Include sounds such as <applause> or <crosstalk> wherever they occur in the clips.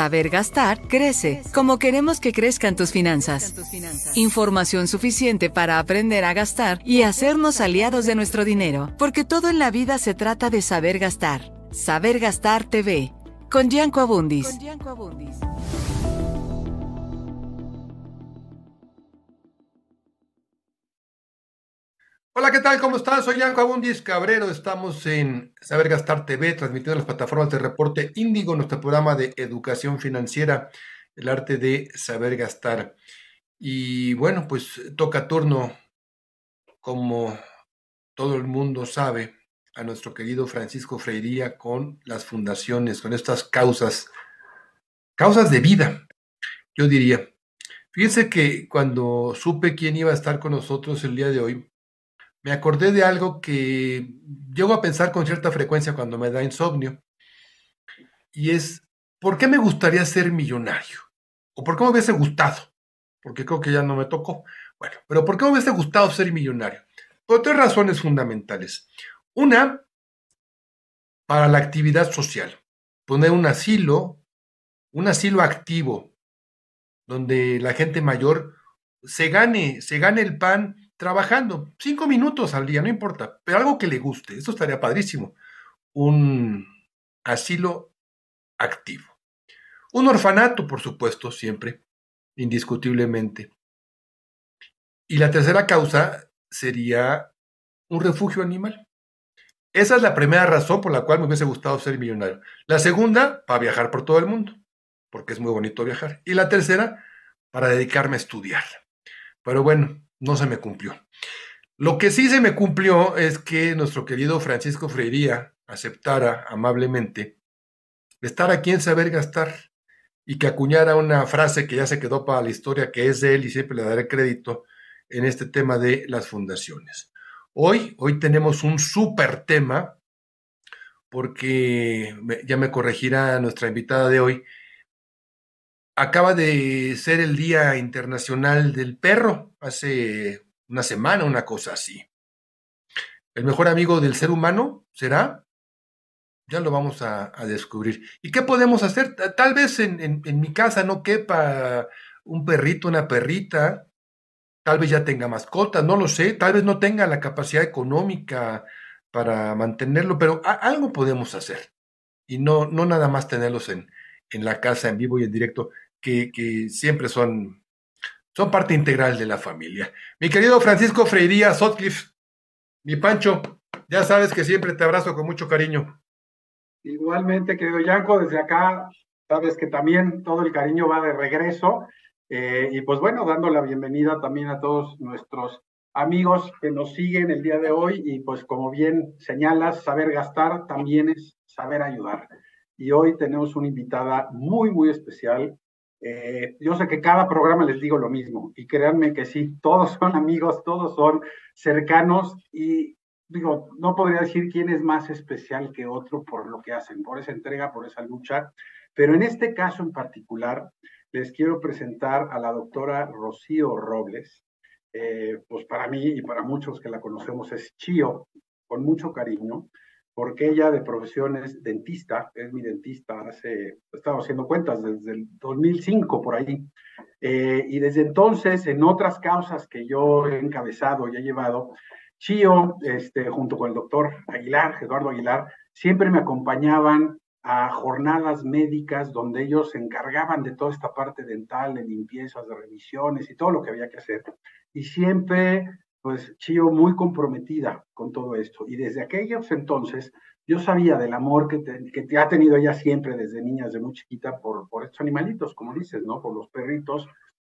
Saber gastar crece como queremos que crezcan tus finanzas. Información suficiente para aprender a gastar y hacernos aliados de nuestro dinero, porque todo en la vida se trata de saber gastar. Saber Gastar TV con Gianco Abundis. Hola, ¿qué tal? ¿Cómo están? Soy Yanko Abundis Cabrero. Estamos en Saber Gastar TV, transmitiendo las plataformas de reporte Índigo, nuestro programa de educación financiera, el arte de saber gastar. Y bueno, pues toca turno, como todo el mundo sabe, a nuestro querido Francisco Freiría con las fundaciones, con estas causas, causas de vida, yo diría. Fíjense que cuando supe quién iba a estar con nosotros el día de hoy, me acordé de algo que llego a pensar con cierta frecuencia cuando me da insomnio, y es, ¿por qué me gustaría ser millonario? ¿O por qué me hubiese gustado? Porque creo que ya no me tocó. Bueno, pero ¿por qué me hubiese gustado ser millonario? Por tres razones fundamentales. Una, para la actividad social. Poner un asilo, un asilo activo, donde la gente mayor se gane, se gane el pan trabajando cinco minutos al día, no importa, pero algo que le guste, eso estaría padrísimo. Un asilo activo. Un orfanato, por supuesto, siempre, indiscutiblemente. Y la tercera causa sería un refugio animal. Esa es la primera razón por la cual me hubiese gustado ser millonario. La segunda, para viajar por todo el mundo, porque es muy bonito viajar. Y la tercera, para dedicarme a estudiar. Pero bueno, no se me cumplió. Lo que sí se me cumplió es que nuestro querido Francisco Freiría aceptara amablemente estar aquí en Saber Gastar y que acuñara una frase que ya se quedó para la historia, que es de él y siempre le daré crédito en este tema de las fundaciones. Hoy, hoy tenemos un súper tema, porque ya me corregirá nuestra invitada de hoy, acaba de ser el Día Internacional del Perro, hace una semana, una cosa así. ¿El mejor amigo del ser humano será? Ya lo vamos a, descubrir. ¿Y qué podemos hacer? Tal vez en, mi casa no quepa un perrito, una perrita, tal vez ya tenga mascota, no lo sé, tal vez no tenga la capacidad económica para mantenerlo, pero algo podemos hacer. Y no, no nada más tenerlos en, en la casa, en vivo y en directo, que, siempre son, son parte integral de la familia. Mi querido Francisco Freiría Sotcliffe, mi Pancho, ya sabes que siempre te abrazo con mucho cariño. Igualmente, querido Yanko, desde acá, sabes que también todo el cariño va de regreso. Eh, y pues bueno, dando la bienvenida también a todos nuestros amigos que nos siguen el día de hoy y pues como bien señalas, saber gastar también es saber ayudar. Y hoy tenemos una invitada muy, muy especial, eh, yo sé que cada programa les digo lo mismo y créanme que sí, todos son amigos, todos son cercanos y digo, no podría decir quién es más especial que otro por lo que hacen, por esa entrega, por esa lucha. Pero en este caso en particular, les quiero presentar a la doctora Rocío Robles. Eh, pues para mí y para muchos que la conocemos es Chío, con mucho cariño, porque ella de profesión es dentista, es mi dentista, hace, estaba haciendo cuentas desde el 2005 por ahí, eh, y desde entonces en otras causas que yo he encabezado y he llevado, Chío, este, junto con el doctor Aguilar, Eduardo Aguilar, siempre me acompañaban a jornadas médicas donde ellos se encargaban de toda esta parte dental, de limpiezas, de revisiones y todo lo que había que hacer. Y siempre, pues, Chío muy comprometida con todo esto. Y desde aquellos entonces, yo sabía del amor que, que ha tenido ella siempre desde niña, desde muy chiquita, por, por estos animalitos, como dices, ¿no? Por los perritos.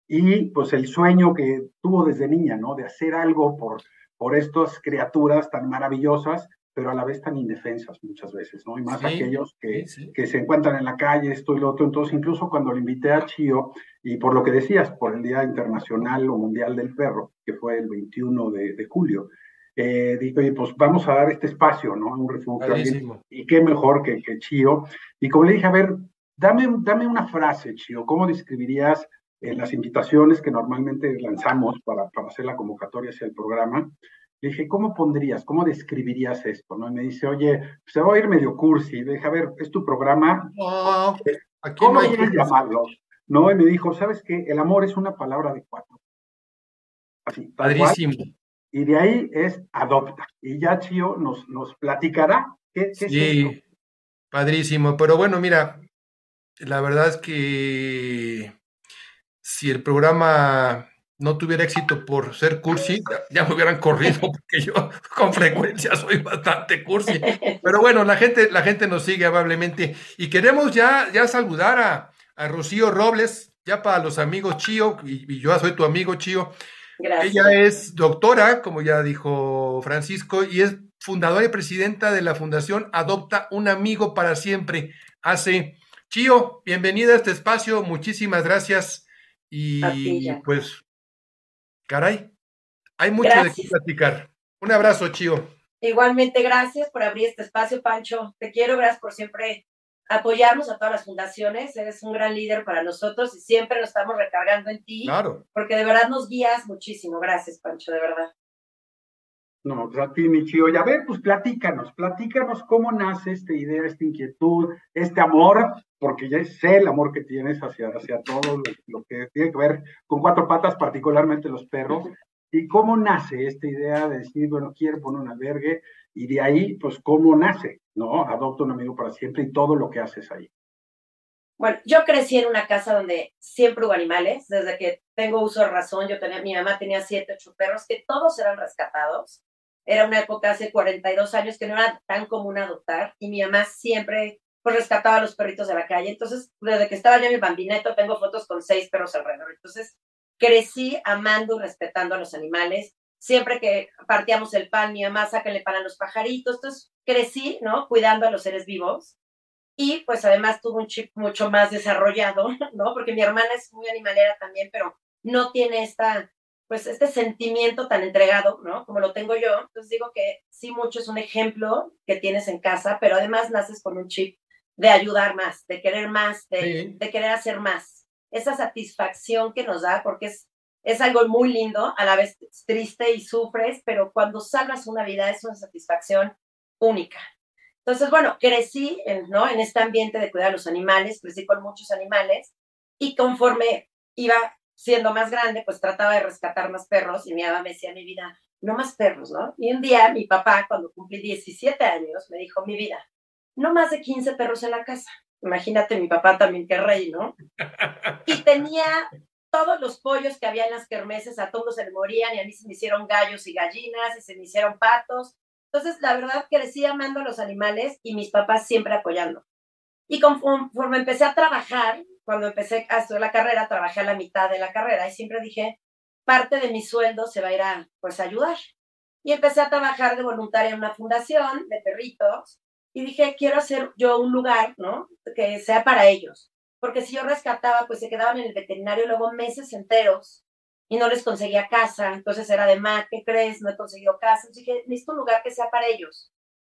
Y pues el sueño que tuvo desde niña, ¿no? De hacer algo por, por estas criaturas tan maravillosas pero a la vez tan indefensas muchas veces, ¿no? Y más aquellos que, que se encuentran en la calle, esto y lo otro. Entonces, incluso cuando le invité a Chío, y por lo que decías, por el Día Internacional o Mundial del Perro, que fue el 21 de, de julio, eh, dije, oye, pues vamos a dar este espacio, ¿no? Un refugio. Y qué mejor que, que Chío. Y como le dije, a ver, dame, dame una frase, Chío, ¿cómo describirías eh, las invitaciones que normalmente lanzamos para, para hacer la convocatoria hacia el programa? Le dije, ¿cómo pondrías, cómo describirías esto? ¿no? Y me dice, oye, se va a ir medio cursi. Y le dije, a ver, ¿es tu programa? No, ¿Cómo quieres llamarlo? No, y me dijo, ¿sabes qué? El amor es una palabra de cuatro. Así, Padrísimo. Y de ahí es adopta. Y ya Chío nos, nos platicará qué, qué sí, padrísimo. Pero bueno, mira, la verdad es que si el programa no tuviera éxito por ser cursi, ya me hubieran corrido, <laughs> porque yo con frecuencia soy bastante cursi. <laughs> Pero bueno, la gente, la gente nos sigue amablemente. Y queremos ya, ya saludar a, a Rocío Robles, ya para los amigos Chío, y, yo soy tu amigo Chío. Gracias. Ella es doctora, como ya dijo Francisco, y es fundadora y presidenta de la Fundación Adopta un Amigo para Siempre. Hace Chío, bienvenida a este espacio, muchísimas gracias. Y pues Caray, hay mucho de qué platicar. Un abrazo, Chío. Igualmente, gracias por abrir este espacio, Pancho. Te quiero, gracias por siempre apoyarnos a todas las fundaciones. Eres un gran líder para nosotros y siempre nos estamos recargando en ti. Claro. Porque de verdad nos guías muchísimo. Gracias, Pancho, de verdad. No, a ti, mi Chío. Y a ver, pues platícanos, platícanos cómo nace esta idea, esta inquietud, este amor porque ya sé el amor que tienes hacia, hacia todo lo, que tiene que ver con cuatro patas, particularmente los perros, y cómo nace esta idea de decir, bueno, quiero poner un albergue, y de ahí, pues, cómo nace, ¿no? Adopta un amigo para siempre y todo lo que haces ahí. Bueno, yo crecí en una casa donde siempre hubo animales, desde que tengo uso de razón, yo tenía, mi mamá tenía siete, ocho perros, que todos eran rescatados. Era una época hace 42 años que no era tan común adoptar, y mi mamá siempre pues rescataba a los perritos de la calle. Entonces, desde que estaba yo en mi bambineto, tengo fotos con seis perros alrededor. Entonces, crecí amando y respetando a los animales. Siempre que partíamos el pan, mi mamá, sáquenle pan a los pajaritos. Entonces, crecí, ¿no? Cuidando a los seres vivos. Y pues además tuve un chip mucho más desarrollado, <laughs> ¿no? Porque mi hermana es muy animalera también, pero no tiene esta, pues este sentimiento tan entregado, ¿no? Como lo tengo yo. Entonces digo que sí, mucho es un ejemplo que tienes en casa, pero además naces con un chip de ayudar más, de querer más, de, querer hacer más. Esa satisfacción que nos da, porque es, es algo muy lindo, a la vez triste y sufres, pero cuando salvas una vida es una satisfacción única. Entonces, bueno, crecí en, ¿no? en este ambiente de cuidar a los animales, crecí con muchos animales y conforme iba siendo más grande, pues trataba de rescatar más perros y mi mamá me decía, mi vida, no más perros, ¿no? Y un día mi papá, cuando cumplí 17 años, me dijo, mi vida, no más de 15 perros en la casa. Imagínate mi papá también, qué rey, ¿no? <laughs> Y tenía todos los pollos que había en las kermeses, a todos se le morían y a mí se me hicieron gallos y gallinas y se me hicieron patos. Entonces, la verdad, crecí amando a los animales y mis papás siempre apoyando. Y conforme empecé a trabajar, cuando empecé a estudiar la carrera, trabajé a la mitad de la carrera y siempre dije, parte de mi sueldo se va a ir a, pues, ayudar. Y empecé a trabajar de voluntaria en una fundación de perritos y dije, quiero hacer yo un lugar, ¿no? Que sea para ellos. Porque si yo rescataba, pues se quedaban en el veterinario luego meses enteros y no les conseguía casa. Entonces era de, ma, ¿qué crees? No he conseguido casa. Entonces dije, necesito un lugar que sea para ellos.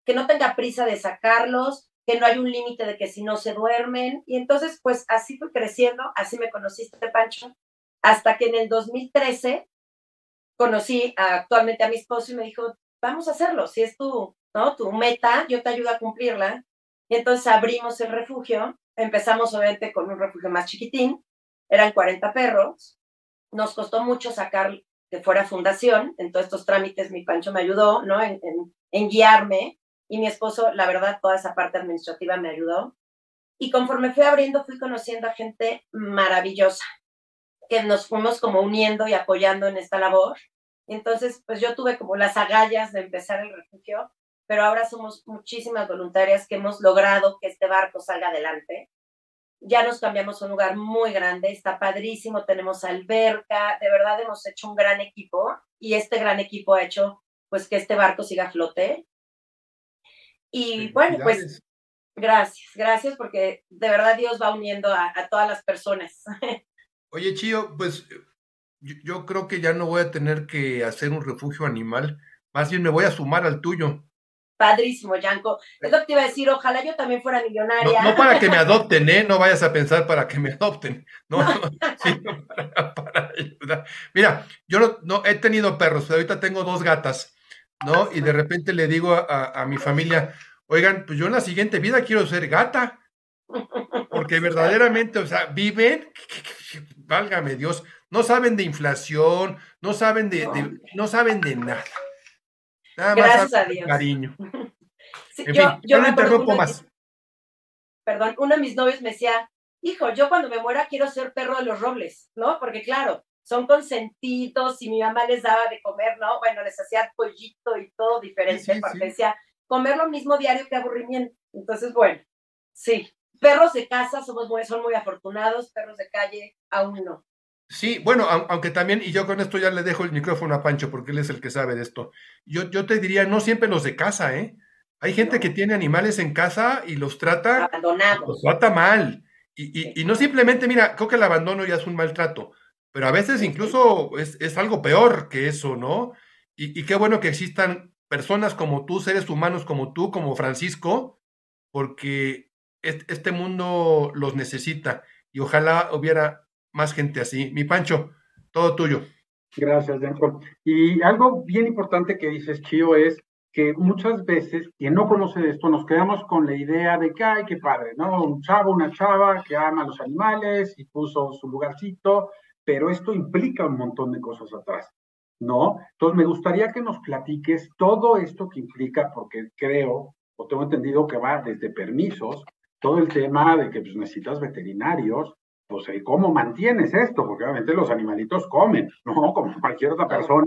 Que no tenga prisa de sacarlos, que no hay un límite de que si no se duermen. Y entonces, pues así fue creciendo, así me conociste, Pancho, hasta que en el 2013 conocí actualmente a mi esposo y me dijo, vamos a hacerlo, si es tu, ¿no? tu meta, yo te ayudo a cumplirla. Y entonces abrimos el refugio, empezamos obviamente con un refugio más chiquitín, eran 40 perros, nos costó mucho sacar que fuera fundación, en todos estos trámites mi Pancho me ayudó, ¿no? En guiarme, y mi esposo, la verdad, toda esa parte administrativa me ayudó. Y conforme fui abriendo, fui conociendo a gente maravillosa, que nos fuimos como uniendo y apoyando en esta labor. Entonces, pues yo tuve como las agallas de empezar el refugio, pero ahora somos muchísimas voluntarias que hemos logrado que este barco salga adelante. Ya nos cambiamos a un lugar muy grande, está padrísimo, tenemos alberca, de verdad hemos hecho un gran equipo y este gran equipo ha hecho pues que este barco siga a flote. Y bueno, pues gracias, gracias porque de verdad Dios va uniendo a, a todas las personas. <laughs> Oye, Chío, pues yo, creo que ya no voy a tener que hacer un refugio animal, más bien me voy a sumar al tuyo. Padrísimo, Yanko. Es lo que te iba a decir, ojalá yo también fuera millonaria. No, para que me <laughs> adopten, ¿eh? No vayas a pensar para que me adopten. No, sino <laughs> para, ayudar. Mira, yo no, no, he tenido perros, pero ahorita tengo dos gatas, ¿no? Y de repente le digo a, a mi familia, oigan, pues yo en la siguiente vida quiero ser gata. Porque <laughs> verdaderamente, o sea, viven, válgame Dios, no saben de inflación, no saben de, no. saben de nada. Nada Gracias a Dios. Cariño. en yo, fin, yo no interrumpo más. perdón, uno de mis novios me decía, hijo, yo cuando me muera quiero ser perro de los robles, ¿no? Porque claro, son consentidos y mi mamá les daba de comer, ¿no? Bueno, les hacía pollito y todo diferente, porque decía, comer lo mismo diario que aburrimiento. Entonces, bueno, sí, perros de casa somos muy, son muy afortunados, perros de calle aún no. Sí, bueno, aunque también, y yo con esto ya le dejo el micrófono a Pancho porque él es el que sabe de esto. Yo, yo te diría, no siempre los de casa, ¿eh? Hay gente que tiene animales en casa y los trata. Abandonados. Los trata mal. Y, y, no simplemente, mira, creo que el abandono ya es un maltrato, pero a veces incluso es, es algo peor que eso, ¿no? Y, qué bueno que existan personas como tú, seres humanos como tú, como Francisco, porque este mundo los necesita y ojalá hubiera más gente así. Mi Pancho, todo tuyo. Gracias, Denko. Y algo bien importante que dices, Chio, es que muchas veces quien no conoce esto nos quedamos con la idea de que, ay, qué padre, ¿no? Un chavo, una chava que ama a los animales y puso su lugarcito, pero esto implica un montón de cosas atrás, ¿no? Entonces, me gustaría que nos platiques todo esto que implica, porque creo, o tengo entendido que va desde permisos, todo el tema de que pues, necesitas veterinarios, pues, ¿cómo mantienes esto? Porque obviamente los animalitos comen, ¿no? <laughs> Como cualquier otra persona,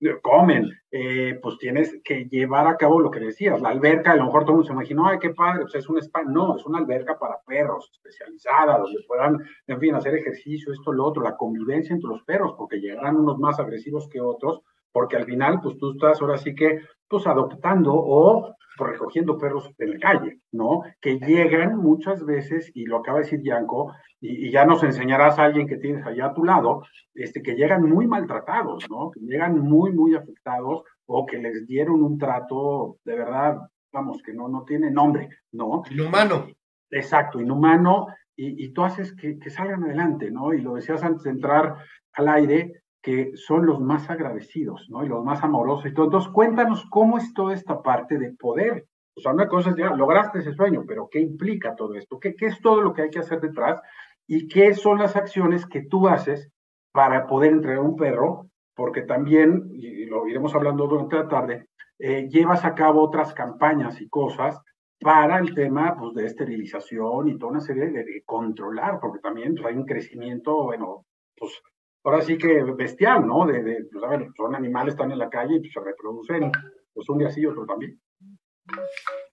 eh, comen. Eh, pues tienes que llevar a cabo lo que decías, la alberca, a lo mejor todo el mundo se imaginó, ay, qué padre, pues es un spa. No, es una alberca para perros, especializada, donde puedan, en fin, hacer ejercicio, esto, lo otro, la convivencia entre los perros, porque llegarán unos más agresivos que otros, porque al final, pues tú estás ahora sí que, pues adoptando o recogiendo perros en la calle, ¿no? Que llegan muchas veces, y lo acaba de decir Yanko, y, ya nos enseñarás a alguien que tienes allá a tu lado, este, que llegan muy maltratados, ¿no? Que llegan muy, muy afectados o que les dieron un trato de verdad, vamos, que no, no tiene nombre, ¿no? Inhumano. Exacto, inhumano, y, y tú haces que, que salgan adelante, ¿no? Y lo decías antes de entrar al aire, que son los más agradecidos, ¿no? Y los más amorosos y. Entonces, cuéntanos cómo es toda esta parte de poder. O sea, una cosa es ya, lograste ese sueño, pero ¿qué implica todo esto? ¿Qué, ¿Qué es todo lo que hay que hacer detrás? ¿Y qué son las acciones que tú haces para poder entregar un perro? Porque también, y lo iremos hablando durante la tarde, eh, llevas a cabo otras campañas y cosas para el tema pues, de esterilización y toda una serie de, de controlar, porque también pues, hay un crecimiento, bueno, pues ahora sí que bestial, ¿no? De, pues, a ver, son animales, están en la calle y pues, se reproducen, pues un día sí, otro también.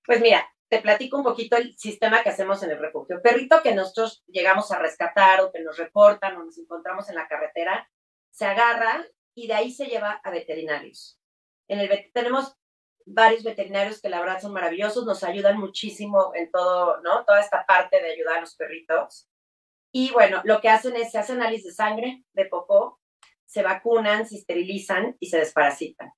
Pues mira, te platico un poquito el sistema que hacemos en el refugio. Perrito que nosotros llegamos a rescatar o que nos reportan o nos encontramos en la carretera, se agarra y de ahí se lleva a veterinarios. En el tenemos varios veterinarios que la verdad son maravillosos, nos ayudan muchísimo en todo, ¿no? Toda esta parte de ayudar a los perritos. Y bueno, lo que hacen es, se hace análisis de sangre, de popó, se vacunan, se esterilizan y se desparasitan.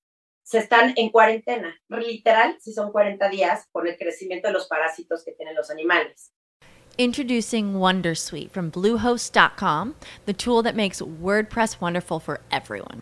se están en cuarentena, literal, si son 40 días por el crecimiento de los parásitos que tienen los animales. Introducing Wondersuite from Bluehost.com, the tool that makes WordPress wonderful for everyone.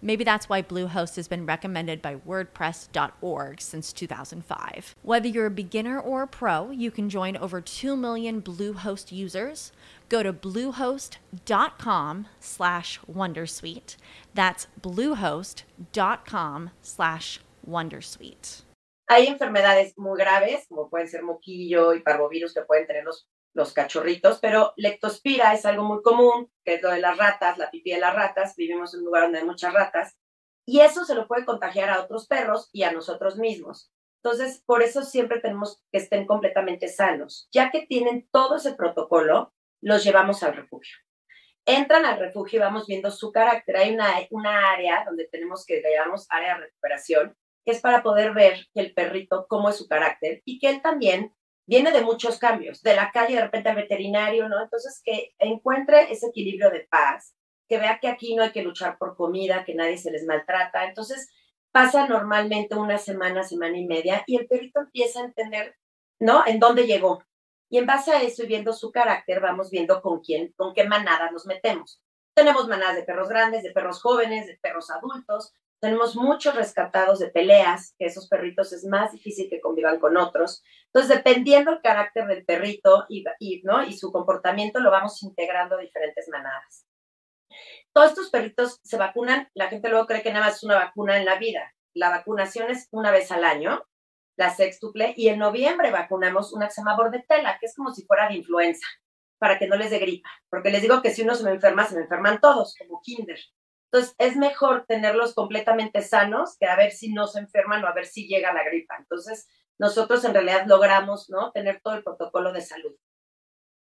Maybe that's why Bluehost has been recommended by WordPress.org since 2005. Whether you're a beginner or a pro, you can join over 2 million Bluehost users. Go to bluehost.com slash Wondersuite. That's bluehost.com slash Wondersuite. Hay enfermedades muy graves, como pueden ser moquillo y parvovirus que pueden tener los los cachorritos, pero lectospira es algo muy común, que es lo de las ratas, la pipí de las ratas, vivimos en un lugar donde hay muchas ratas, y eso se lo puede contagiar a otros perros y a nosotros mismos. Entonces, por eso siempre tenemos que estén completamente sanos. Ya que tienen todo ese protocolo, los llevamos al refugio. Entran al refugio y vamos viendo su carácter. Hay una, una área donde tenemos que, le llamamos área de recuperación, que es para poder ver el perrito, cómo es su carácter y que él también viene de muchos cambios, de la calle de repente al veterinario, ¿no? Entonces, que encuentre ese equilibrio de paz, que vea que aquí no hay que luchar por comida, que nadie se les maltrata. Entonces, pasa normalmente una semana, semana y media, y el perrito empieza a entender, ¿no? En dónde llegó. Y en base a eso y viendo su carácter, vamos viendo con quién, con qué manada nos metemos. Tenemos manadas de perros grandes, de perros jóvenes, de perros adultos, tenemos muchos rescatados de peleas, que esos perritos es más difícil que convivan con otros. Entonces, dependiendo el carácter del perrito y, ¿no? y su comportamiento, lo vamos integrando a diferentes manadas. Todos estos perritos se vacunan, la gente luego cree que nada más es una vacuna en la vida. La vacunación es una vez al año, la sextuple, y en noviembre vacunamos una que se llama bordetela, que es como si fuera de influenza, para que no les dé gripa. Porque les digo que si uno se me enferma, se me enferman todos, como kinder. Entonces, es mejor tenerlos completamente sanos que a ver si no se enferman o a ver si llega la gripa. Entonces, nosotros en realidad logramos, ¿no? Tener todo el protocolo de salud.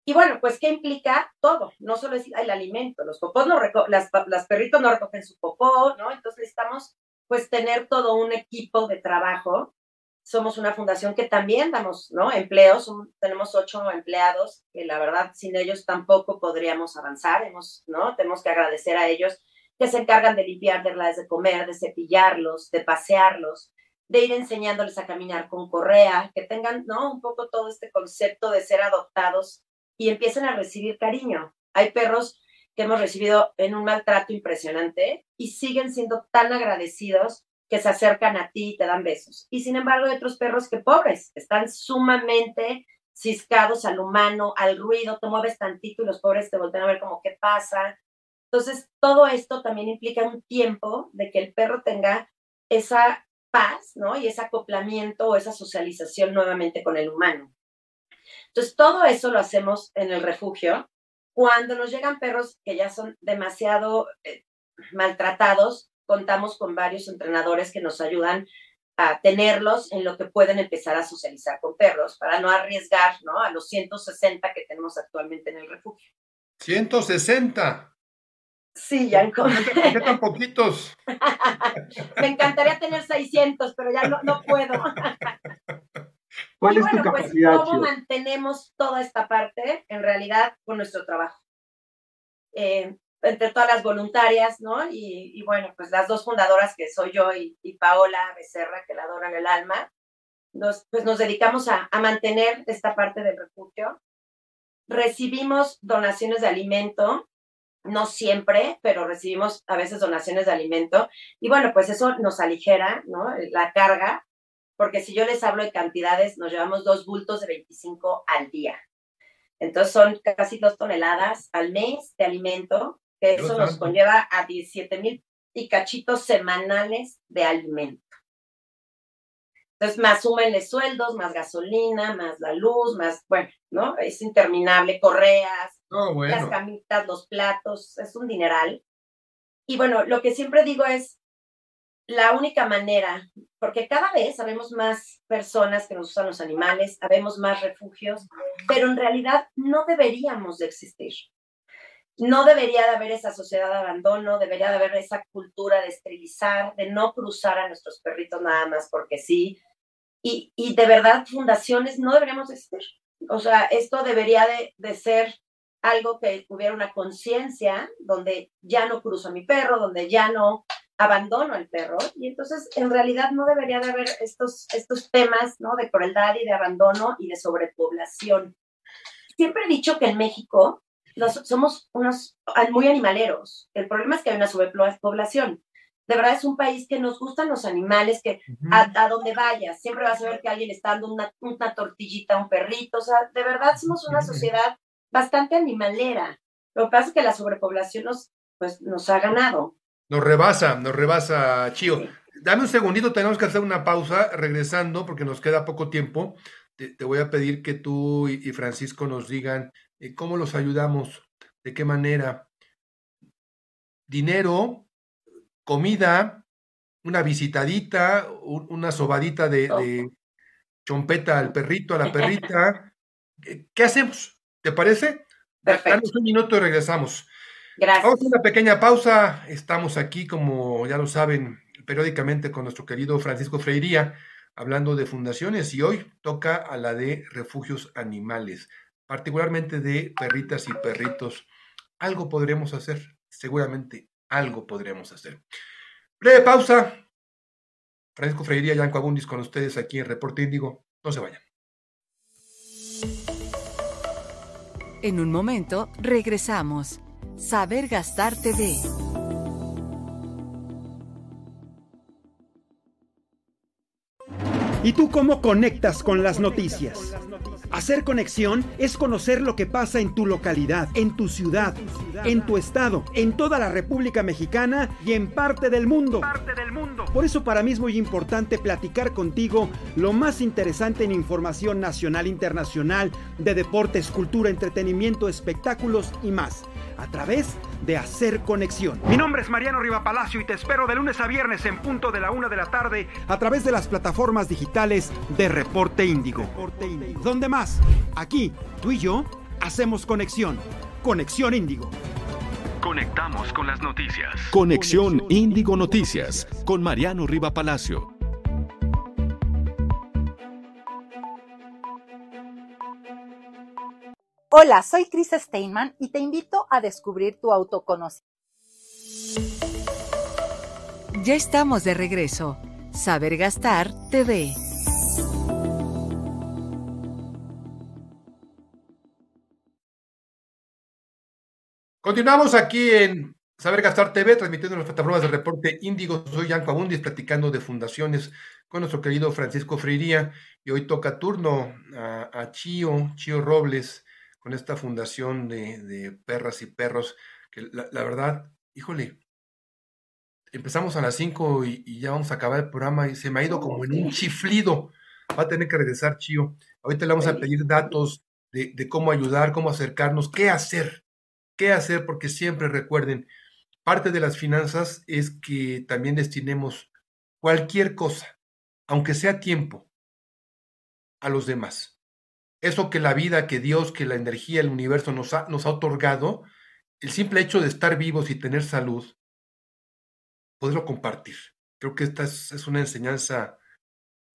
Y bueno, pues, ¿qué implica? Todo. No solo es el alimento. Los popós no las, las perritos no recogen su popó, ¿no? Entonces, necesitamos, pues, tener todo un equipo de trabajo. Somos una fundación que también damos, ¿no? Empleos. tenemos ocho empleados que la verdad sin ellos tampoco podríamos avanzar. Hemos, ¿no? Tenemos que agradecer a ellos que se encargan de limpiar, de de comer, de cepillarlos, de pasearlos, de ir enseñándoles a caminar con correa, que tengan, ¿no? Un poco todo este concepto de ser adoptados y empiecen a recibir cariño. Hay perros que hemos recibido en un maltrato impresionante y siguen siendo tan agradecidos que se acercan a ti y te dan besos. Y sin embargo hay otros perros que pobres, están sumamente ciscados al humano, al ruido, te mueves tantito y los pobres te voltean a ver como qué pasa, entonces, todo esto también implica un tiempo de que el perro tenga esa paz, ¿no? Y ese acoplamiento o esa socialización nuevamente con el humano. Entonces, todo eso lo hacemos en el refugio. Cuando nos llegan perros que ya son demasiado eh, maltratados, contamos con varios entrenadores que nos ayudan a tenerlos en lo que pueden empezar a socializar con perros para no arriesgar, ¿no? A los 160 que tenemos actualmente en el refugio. 160. Sí, ya ¿Por qué tan poquitos? <laughs> Me encantaría tener 600, pero ya no, no puedo. <laughs> ¿Cuál es tu pues, capacidad? ¿Cómo mantenemos toda esta parte en realidad con nuestro trabajo? Eh, entre todas las voluntarias, ¿no? Y, bueno, pues las dos fundadoras que soy yo y, Paola Becerra, que la adoran el alma, nos, pues nos dedicamos a, a mantener esta parte del refugio. Recibimos donaciones de alimento no siempre, pero recibimos a veces donaciones de alimento y bueno, pues eso nos aligera, ¿no? La carga, porque si yo les hablo de cantidades, nos llevamos dos bultos de 25 al día. Entonces son casi dos toneladas al mes de alimento, que eso nos conlleva a 17 mil y cachitos semanales de alimento. Entonces, más súmenle sueldos, más gasolina, más la luz, más, bueno, ¿no? Es interminable, correas, las camitas, los platos, es un dineral. Y bueno, lo que siempre digo es, la única manera, porque cada vez sabemos más personas que nos usan los animales, sabemos más refugios, pero en realidad no deberíamos de existir. No debería de haber esa sociedad de abandono, debería de haber esa cultura de esterilizar, de no cruzar a nuestros perritos nada más porque sí. Y, y de verdad, fundaciones no deberíamos existir. O sea, esto debería de, de ser algo que hubiera una conciencia donde ya no cruzo a mi perro, donde ya no abandono al perro y entonces en realidad no debería de haber estos, estos temas ¿no? de crueldad y de abandono y de sobrepoblación. Siempre he dicho que en México somos unos muy animaleros. El problema es que hay una sobrepoblación. De verdad es un país que nos gustan los animales, que a, donde vayas siempre vas a ver que alguien está dando una, una tortillita a un perrito. O sea, de verdad somos una sociedad bastante animalera. Lo que pasa es que la sobrepoblación nos, pues, nos ha ganado. Nos rebasa, nos rebasa, Chío. Dame un segundito, tenemos que hacer una pausa, regresando, porque nos queda poco tiempo. Te, voy a pedir que tú y, Francisco nos digan eh, cómo los ayudamos, de qué manera. Dinero, comida, una visitadita, una sobadita de, chompeta al perrito, a la <laughs> perrita. ¿Qué hacemos? ¿Te parece? Damos un minuto y regresamos. Gracias. Vamos a una pequeña pausa. Estamos aquí, como ya lo saben, periódicamente con nuestro querido Francisco Freiría, hablando de fundaciones y hoy toca a la de refugios animales, particularmente de perritas y perritos. Algo podremos hacer, seguramente algo podremos hacer. Breve pausa. Francisco Freiría, Yanco Abundis con ustedes aquí en Reporte Índigo. No se vayan. En un momento regresamos. Saber Gastar TV. ¿Y tú cómo conectas con las noticias? Hacer conexión es conocer lo que pasa en tu localidad, en tu ciudad, en tu estado, en toda la República Mexicana y en parte del mundo. Por eso para mí es muy importante platicar contigo lo más interesante en información nacional e internacional de deportes, cultura, entretenimiento, espectáculos y más a través de Hacer Conexión. Mi nombre es Mariano Riva Palacio y te espero de lunes a viernes en punto de la una de la tarde a través de las plataformas digitales de Reporte Índigo. ¿Dónde más? Aquí, tú y yo hacemos conexión. Conexión Índigo. Conectamos con las noticias. Conexión Índigo Noticias con Mariano Riva Hola, soy Chris Steinman y te invito a descubrir tu autoconocimiento. Ya estamos de regreso. Saber Gastar TV. Continuamos aquí en Saber Gastar TV, transmitiendo las plataformas de reporte Índigo. Soy Yanko Abundis, platicando de fundaciones con nuestro querido Francisco Freiría. Y hoy toca turno a, a Chío, Chío Robles, con esta fundación de, perras y perros, que la, verdad, híjole, empezamos a las 5 y, ya vamos a acabar el programa y se me ha ido como en un chiflido. Va a tener que regresar, Chío. Ahorita le vamos a pedir datos de, de cómo ayudar, cómo acercarnos, qué hacer, qué hacer, porque siempre recuerden, parte de las finanzas es que también destinemos cualquier cosa, aunque sea tiempo, a los demás eso que la vida, que Dios, que la energía, el universo nos ha, nos ha otorgado, el simple hecho de estar vivos y tener salud, poderlo compartir. Creo que esta es, una enseñanza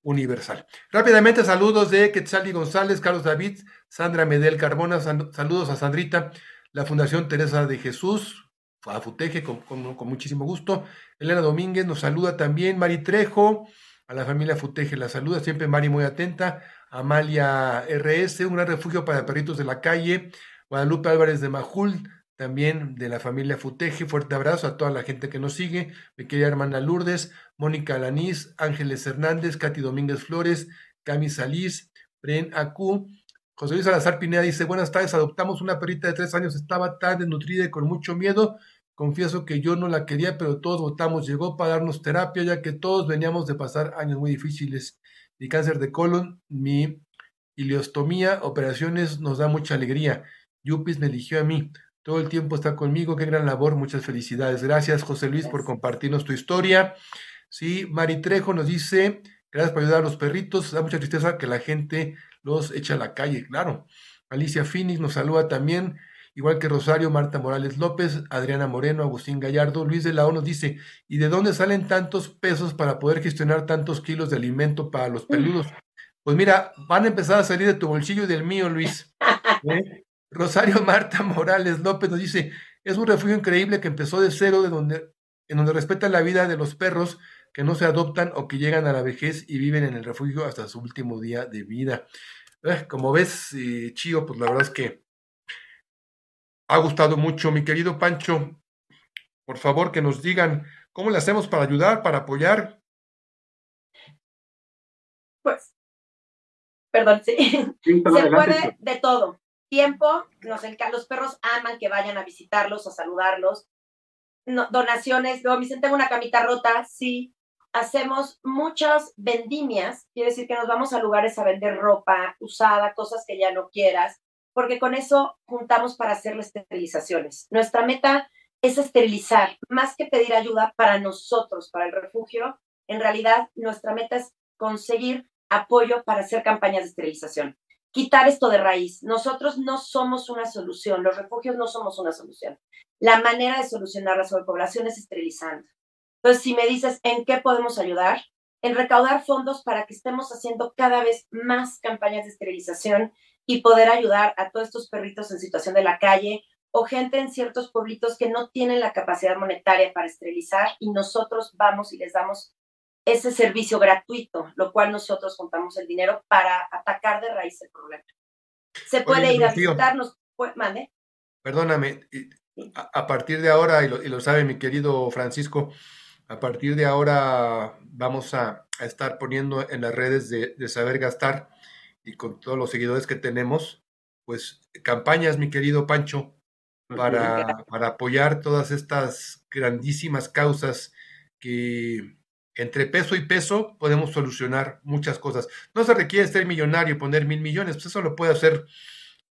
universal. Rápidamente, saludos de Quetzali González, Carlos David, Sandra Medel Carbona, saludos a Sandrita, la Fundación Teresa de Jesús, a Futeje, con, con, muchísimo gusto. Elena Domínguez nos saluda también, Mari Trejo, la familia Futeje la saluda, siempre Mari muy atenta. Amalia RS, un gran refugio para perritos de la calle, Guadalupe Álvarez de Majul, también de la familia Futeje, fuerte abrazo a toda la gente que nos sigue, mi querida hermana Lourdes, Mónica Alanís, Ángeles Hernández, Katy Domínguez Flores, Cami Salís, Bren Acu, José Luis Salazar Pineda dice, buenas tardes, adoptamos una perrita de tres años, estaba tan desnutrida y con mucho miedo, confieso que yo no la quería, pero todos votamos, llegó para darnos terapia, ya que todos veníamos de pasar años muy difíciles mi cáncer de colon, mi ileostomía, operaciones, nos da mucha alegría. Yupis me eligió a mí. Todo el tiempo está conmigo. Qué gran labor. Muchas felicidades. Gracias, José Luis, por compartirnos tu historia. Sí, Mari Trejo nos dice, gracias por ayudar a los perritos. Da mucha tristeza que la gente los echa a la calle, claro. Alicia Phoenix nos saluda también, igual que Rosario, Marta Morales López, Adriana Moreno, Agustín Gallardo, Luis de la O nos dice, ¿y de dónde salen tantos pesos para poder gestionar tantos kilos de alimento para los peludos? Pues mira, van a empezar a salir de tu bolsillo y del mío, Luis. <laughs> ¿Eh? Rosario Marta Morales López nos dice, es un refugio increíble que empezó de cero, de donde, en donde respeta la vida de los perros que no se adoptan o que llegan a la vejez y viven en el refugio hasta su último día de vida. Eh, como ves, eh, Chío, pues la verdad es que ha gustado mucho. Mi querido Pancho, por favor que nos digan cómo le hacemos para ayudar, para apoyar. Pues, perdón, sí. <laughs> Se puede de todo. Tiempo, nos los perros aman que vayan a visitarlos, a saludarlos. donaciones, luego me dicen, tengo una camita rota, sí, hacemos muchas vendimias, quiere decir que nos vamos a lugares a vender ropa usada, cosas que ya no quieras, porque con eso juntamos para hacer las esterilizaciones. Nuestra meta es esterilizar, más que pedir ayuda para nosotros, para el refugio. En realidad, nuestra meta es conseguir apoyo para hacer campañas de esterilización. Quitar esto de raíz. Nosotros no somos una solución, los refugios no somos una solución. La manera de solucionar la sobrepoblación es esterilizando. Entonces, si me dices en qué podemos ayudar, en recaudar fondos para que estemos haciendo cada vez más campañas de esterilización y poder ayudar a todos estos perritos en situación de la calle o gente en ciertos pueblitos que no tienen la capacidad monetaria para esterilizar y nosotros vamos y les damos ese servicio gratuito, lo cual nosotros contamos el dinero para atacar de raíz el problema. Se puede ir a visitarnos, mande. Perdóname, a, partir de ahora, y lo, y lo sabe mi querido Francisco, a partir de ahora vamos a, estar poniendo en las redes de, Saber Gastar y con todos los seguidores que tenemos, pues campañas, mi querido Pancho, para, para apoyar todas estas grandísimas causas que entre peso y peso podemos solucionar muchas cosas. No se requiere ser millonario y poner mil millones, pues eso lo puede hacer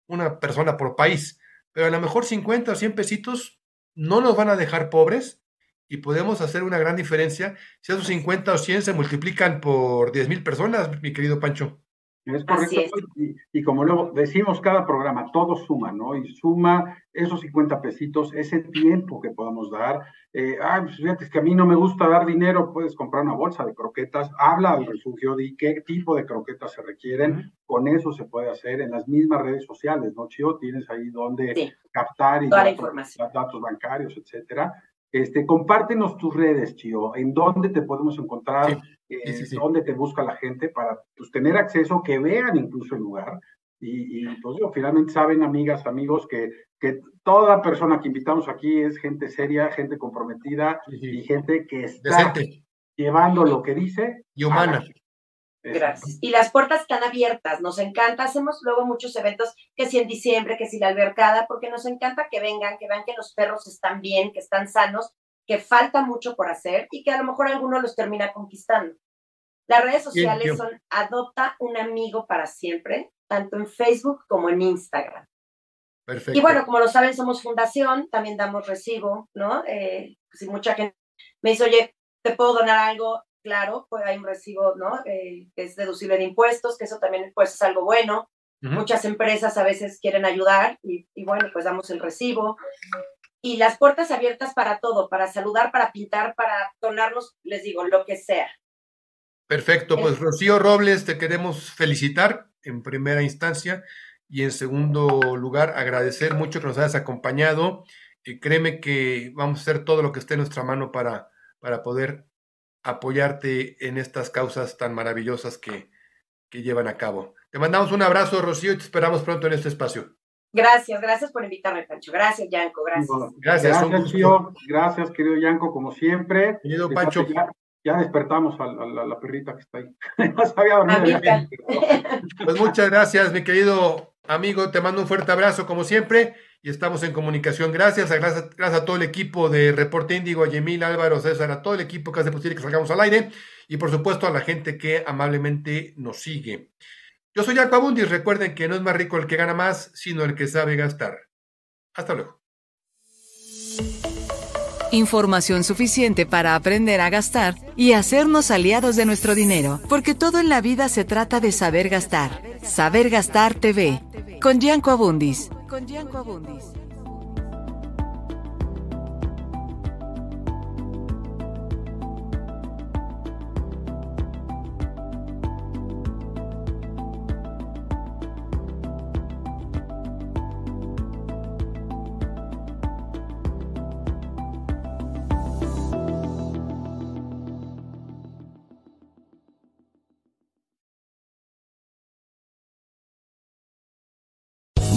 una persona por país, pero a lo mejor 50 o 100 pesitos no nos van a dejar pobres y podemos hacer una gran diferencia si esos 50 o 100 se multiplican por 10 mil personas, mi querido Pancho. Es correcto. Y, como lo decimos cada programa, todo suma, ¿no? Y suma esos 50 pesitos, ese tiempo que podamos dar. Eh, pues fíjate, es que a mí no me gusta dar dinero, puedes comprar una bolsa de croquetas, habla al refugio de qué tipo de croquetas se requieren, con eso se puede hacer en las mismas redes sociales, ¿no, Chio? Tienes ahí donde captar y Toda información. datos bancarios, etcétera. Este, compártenos tus redes, Chio, en dónde te podemos encontrar, eh, dónde te busca la gente para pues, tener acceso, que vean incluso el lugar. Y, y pues, finalmente saben, amigas, amigos, que, que toda persona que invitamos aquí es gente seria, gente comprometida y gente que está llevando lo que dice. Y humana. Gracias. Y las puertas están abiertas, nos encanta, hacemos luego muchos eventos, que si en diciembre, que si la albercada, porque nos encanta que vengan, que vean que los perros están bien, que están sanos, que falta mucho por hacer y que a lo mejor alguno los termina conquistando. Las redes sociales son Adopta un amigo para siempre, tanto en Facebook como en Instagram. Perfecto. Y bueno, como lo saben, somos fundación, también damos recibo, ¿no? Eh, si mucha gente me dice, oye, ¿te puedo donar algo? Claro, pues hay un recibo, ¿no? Eh, que es deducible de impuestos, que eso también pues es algo bueno. Muchas empresas a veces quieren ayudar y, bueno, pues damos el recibo. Y las puertas abiertas para todo, para saludar, para pintar, para donarnos, les digo, lo que sea. Perfecto, pues Rocío Robles, te queremos felicitar en primera instancia y en segundo lugar agradecer mucho que nos hayas acompañado. y créeme que vamos a hacer todo lo que esté en nuestra mano para, para poder apoyarte en estas causas tan maravillosas que, que llevan a cabo. Te mandamos un abrazo, Rocío, y te esperamos pronto en este espacio. Gracias, gracias por invitarme, Pancho. Gracias, Yanko, gracias. gracias, gracias, gracias, querido Yanko, como siempre. Querido Pancho. Ya, despertamos a, la perrita que está ahí. <laughs> no sabía dormir. Pues muchas gracias, mi querido amigo. Te mando un fuerte abrazo, como siempre. Y estamos en comunicación. Gracias, a, gracias, a todo el equipo de Reporte Índigo, a Yemil, Álvaro, César, a todo el equipo que hace posible que salgamos al aire y por supuesto a la gente que amablemente nos sigue. Yo soy Jaco Abundis, recuerden que no es más rico el que gana más, sino el que sabe gastar. Hasta luego. Información suficiente para aprender a gastar y hacernos aliados de nuestro dinero, porque todo en la vida se trata de saber gastar. Saber Gastar TV, con Gianco Abundis. Con Gianco Abundis.